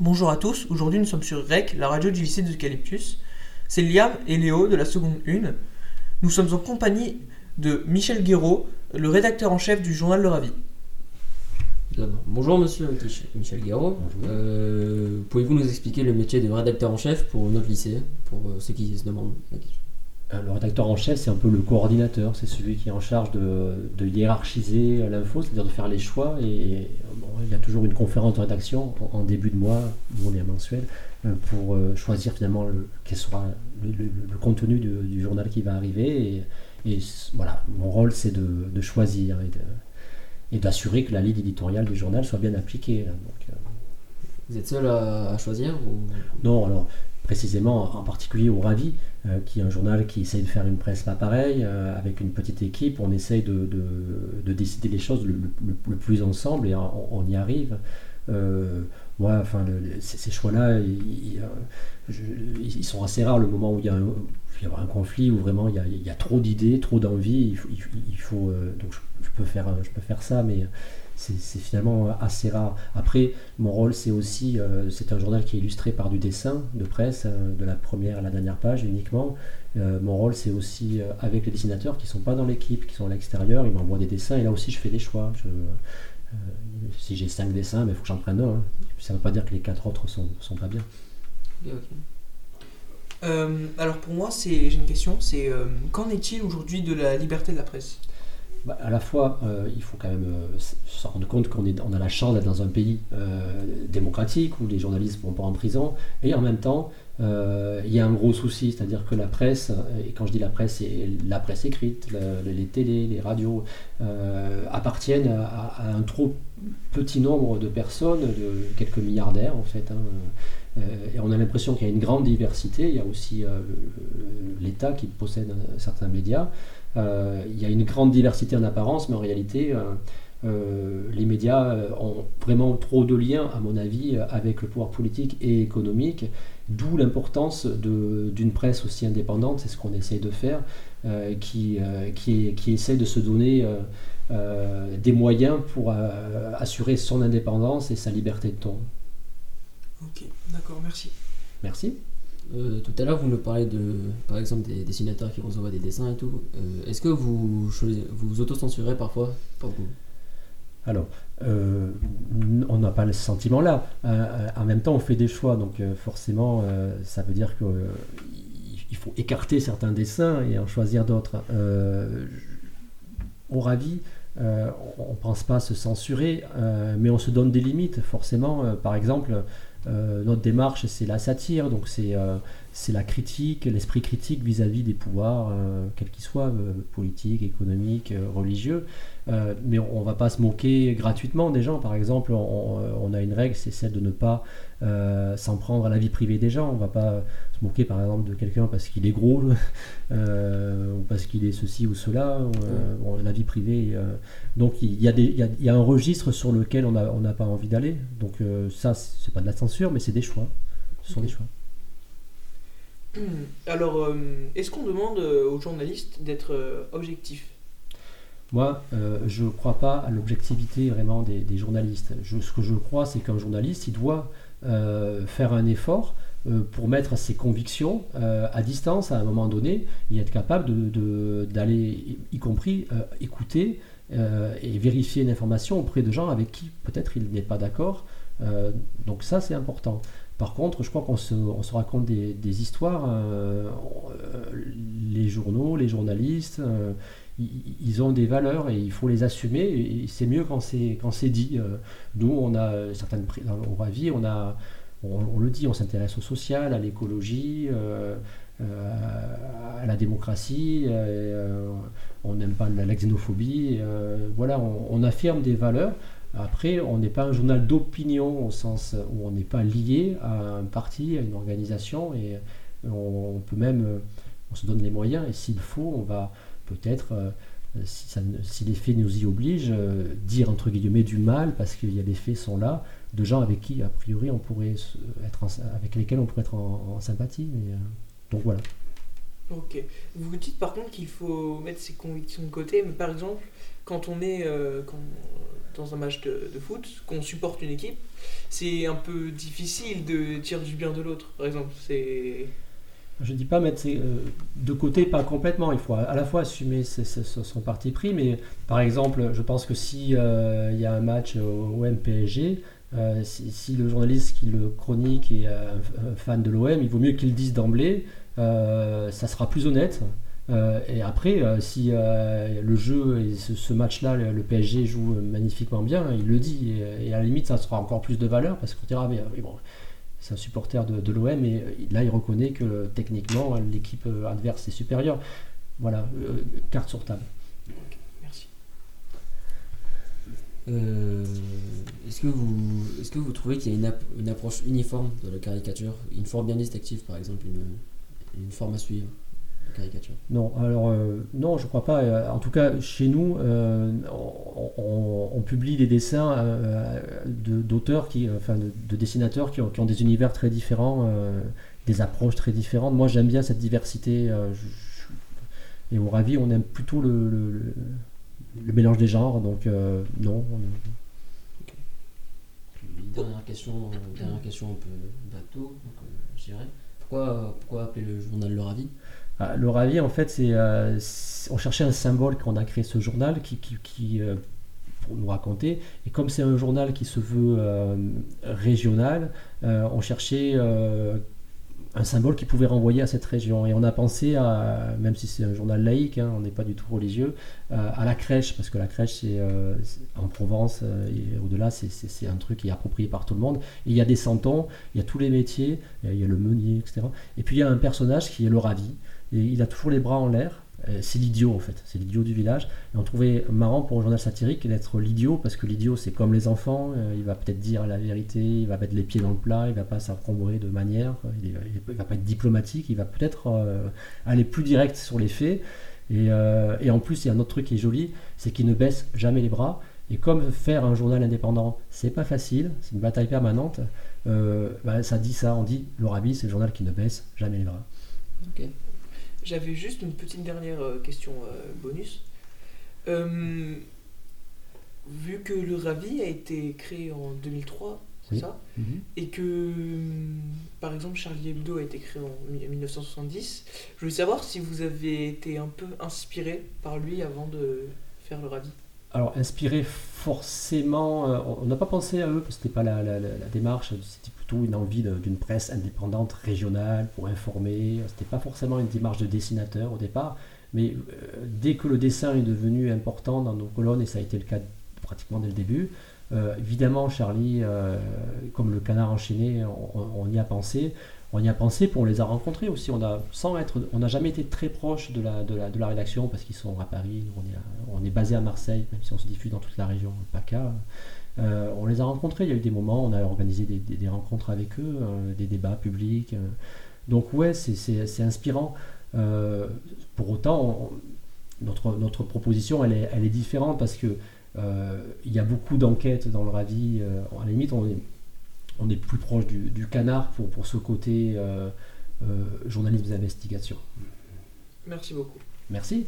Bonjour à tous, aujourd'hui nous sommes sur REC, la radio du lycée d'Eucalyptus. C'est Liam et Léo de la seconde 1. Nous sommes en compagnie de Michel Guéraud, le rédacteur en chef du journal Le Ravi. Bonjour monsieur Michel Guéraud. Euh, pouvez-vous nous expliquer le métier de rédacteur en chef pour notre lycée, pour euh, ceux qui se demandent la question? Le rédacteur en chef, c'est un peu le coordinateur, c'est celui qui est en charge de, hiérarchiser l'info, c'est-à-dire de faire les choix. Et il y a toujours une conférence de rédaction en, début de mois, on est mensuel, euh, pour euh, choisir finalement le, quel sera le, contenu du, journal qui va arriver. Et, voilà, mon rôle, c'est de, choisir et d'assurer que la ligne éditoriale du journal soit bien appliquée. Vous êtes seul à, choisir Non, alors précisément en particulier au Ravi, euh, qui est un journal qui essaye de faire une presse pas pareille, euh, avec une petite équipe, on essaye de, décider les choses le, plus ensemble et on, y arrive. Euh, enfin, ces choix-là, ils, sont assez rares le moment où il y a un, conflit, où vraiment il y a, trop d'idées, trop d'envie. Il faut, donc je, peux faire, je peux faire ça, mais c'est finalement assez rare. Après, mon rôle, c'est aussi, euh, c'est un journal qui est illustré par du dessin de presse, euh, de la première à la dernière page uniquement. Euh, mon rôle, c'est aussi avec les dessinateurs qui ne sont pas dans l'équipe, qui sont à l'extérieur, ils m'envoient des dessins et là aussi, je fais des choix. si j'ai cinq dessins, il faut que j'en prenne un. Hein. Ça ne veut pas dire que les quatre autres sont, sont pas bien. alors pour moi, j'ai une question, c'est qu'en est-il aujourd'hui de la liberté de la presse? Bah, à la fois, euh, il faut quand même euh, se rendre compte qu'on on a la chance d'être dans un pays euh, démocratique où les journalistes ne vont pas en prison, et en même temps, il y a un gros souci, c'est-à-dire que la presse, et quand je dis la presse, c'est la presse écrite, les télés, les radios, appartiennent à, un trop petit nombre de personnes, de quelques milliardaires en fait. Hein. et on a l'impression qu'il y a une grande diversité, il y a aussi l'État qui possède certains médias. Euh, il y a une grande diversité en apparence, mais en réalité, euh, euh, les médias ont vraiment trop de liens, à mon avis, avec le pouvoir politique et économique, d'où l'importance d'une presse aussi indépendante, c'est ce qu'on essaie de faire, qui, qui, qui, essaie de se donner des moyens pour assurer son indépendance et sa liberté de ton. Ok, d'accord, merci. Merci. Euh, tout à l'heure, vous nous parlez de, par exemple, des dessinateurs qui vous envoient des dessins et tout. Euh, est-ce que vous vous auto-censurez parfois Alors, euh, on n'a pas ce sentiment-là. en même temps, on fait des choix, donc forcément, ça veut dire qu'il faut écarter certains dessins et en choisir d'autres. au ravi, on ne pense pas se censurer, mais on se donne des limites, forcément. par exemple, notre démarche, c'est la satire, donc c'est euh, la critique, l'esprit critique vis-à-vis des pouvoirs, euh, quels qu'ils soient, politiques, économiques, religieux. mais on ne va pas se moquer gratuitement des gens. Par exemple, on, a une règle, c'est celle de ne pas s'en prendre à la vie privée des gens. On ne va pas se moquer, par exemple, de quelqu'un parce qu'il est gros ou parce qu'il est ceci ou cela. la vie privée. donc il y, a y, a un registre sur lequel on n'a pas envie d'aller. Donc ça, c'est pas de la censure, mais c'est des choix. Ce sont des choix. Alors, euh, est-ce qu'on demande euh, aux journalistes d'être euh, objectifs? Moi, je ne crois pas à l'objectivité vraiment des, journalistes. ce que je crois, c'est qu'un journaliste, il doit faire un effort pour mettre ses convictions à distance à un moment donné et être capable d'aller, y compris, écouter et vérifier une information auprès de gens avec qui peut-être il n'est pas d'accord. donc ça, c'est important. Par contre, je crois qu'on se, raconte des, histoires. Euh, les journaux, les journalistes, euh, ils, ont des valeurs et il faut les assumer. C'est mieux quand c'est dit. Euh, nous, on a certaines au Ravi, on a, on, le dit, on s'intéresse au social, à l'écologie. à la démocratie, on n'aime pas la, xénophobie, voilà, on, affirme des valeurs après, on n'est pas un journal d'opinion au sens où on n'est pas lié à un parti, à une organisation, et on, peut même, on se donne les moyens, et s'il faut, on va peut-être, euh, si, les faits nous y obligent, euh, dire entre guillemets du mal, parce a des faits sont là, de gens avec qui, a priori, on pourrait être avec lesquels on pourrait être en, sympathie. Euh, donc voilà. Ok. Vous dites par contre qu'il faut mettre ses convictions de côté, mais par exemple, quand on est, dans un match de, foot, qu'on supporte une équipe, c'est un peu difficile de tirer du bien de l'autre, par exemple. C'est. Je dis pas mettre euh, de côté, pas complètement. Il faut à la fois assumer son parti pris, mais par exemple, je pense que si euh, y a un match au OM-PSG, euh, si, le journaliste qui le chronique est un, fan de l'OM, il vaut mieux qu'il le dise d'emblée. ça sera plus honnête. Euh, et après, euh, si euh, le jeu et ce, ce match-là, le, le PSG joue magnifiquement bien, il le dit. Et, et à la limite, ça sera encore plus de valeur parce qu'on dira, mais, mais bon, c'est un supporter de, de l'OM et là il reconnaît que techniquement l'équipe adverse est supérieure. Voilà, euh, carte sur table. Merci. Euh, est-ce que vous est-ce que vous trouvez qu'il y a une, app- une approche uniforme de la caricature, une forme bien distinctive par exemple, une, une forme à suivre? Caricature Non, alors euh, non, je crois pas. Euh, En tout cas, chez nous, euh, on, publie des dessins euh, de- d'auteurs qui, euh, enfin, de, de dessinateurs qui ont, qui ont des univers très différents, des approches très différentes. Moi, j'aime bien cette diversité. je- je- et au Ravi, on aime plutôt le, le- mélange des genres. Donc euh, non. on- Dernière question, dernière question un peu bateau, je dirais. Pourquoi, appeler le journal Le Ravi? Ah, le Ravi, en fait, c'est, euh, on cherchait un symbole quand on a créé ce journal qui, euh, pour nous raconter. Et comme c'est un journal qui se veut euh, régional, on cherchait un symbole qui pouvait renvoyer à cette région. Et on a pensé à, même si c'est un journal laïque, hein, on n'est pas du tout religieux, euh, à la crèche, parce que la crèche, c'est euh, en Provence euh, et au-delà, c'est un truc qui est approprié par tout le monde. Et il y a des santons, il y a tous les métiers, il y a le meunier, etc. Et puis il y a un personnage qui est le ravi. Et il a toujours les bras en l'air. Euh, C'est l'idiot en fait, c'est l'idiot du village. Et on trouvait marrant pour un journal satirique d'être l'idiot parce que l'idiot c'est comme les enfants, euh, il va peut-être dire la vérité, il va mettre les pieds dans le plat, il va pas s'encombrer de manière, il, va pas être diplomatique, il va peut-être euh, aller plus direct sur les faits. Et, en plus, il y a un autre truc qui est joli, c'est qu'il ne baisse jamais les bras. Et comme faire un journal indépendant, c'est pas facile, c'est une bataille permanente, bah, ça dit ça, on dit le Rabi, c'est le journal qui ne baisse jamais les bras. J'avais juste une petite dernière euh, question euh, bonus. Euh, vu que le Ravi a été créé en 2003, c'est Oui. ça? Et que, hum, par exemple, Charlie Hebdo a été créé en mi- 1970, je voulais savoir si vous avez été un peu inspiré par lui avant de faire le Ravi. Alors, inspiré forcément, euh, on n'a pas pensé à eux, parce que c'était pas la, la- démarche, c'était plutôt une envie d'une presse indépendante, régionale, pour informer. C'était pas forcément une démarche de dessinateur au départ, mais euh, dès que le dessin est devenu important dans nos colonnes, et ça a été le cas pratiquement dès le début, euh, évidemment, Charlie, comme le canard enchaîné, on y a pensé. On y a pensé, puis on les a rencontrés aussi. On n'a jamais été très proche de la, rédaction parce qu'ils sont à Paris. On est, basé à Marseille, même si on se diffuse dans toute la région PACA. Euh, on les a rencontrés. Il y a eu des moments, on a organisé des, rencontres avec eux, euh, des débats publics. euh. Donc ouais, c'est- inspirant. Euh, pour autant, notre, proposition, elle est, différente parce que il y a beaucoup d'enquêtes dans le Ravi. à la limite, on est plus proche du, du canard pour, pour ce côté euh, euh, journalisme d'investigation. Merci beaucoup. Merci.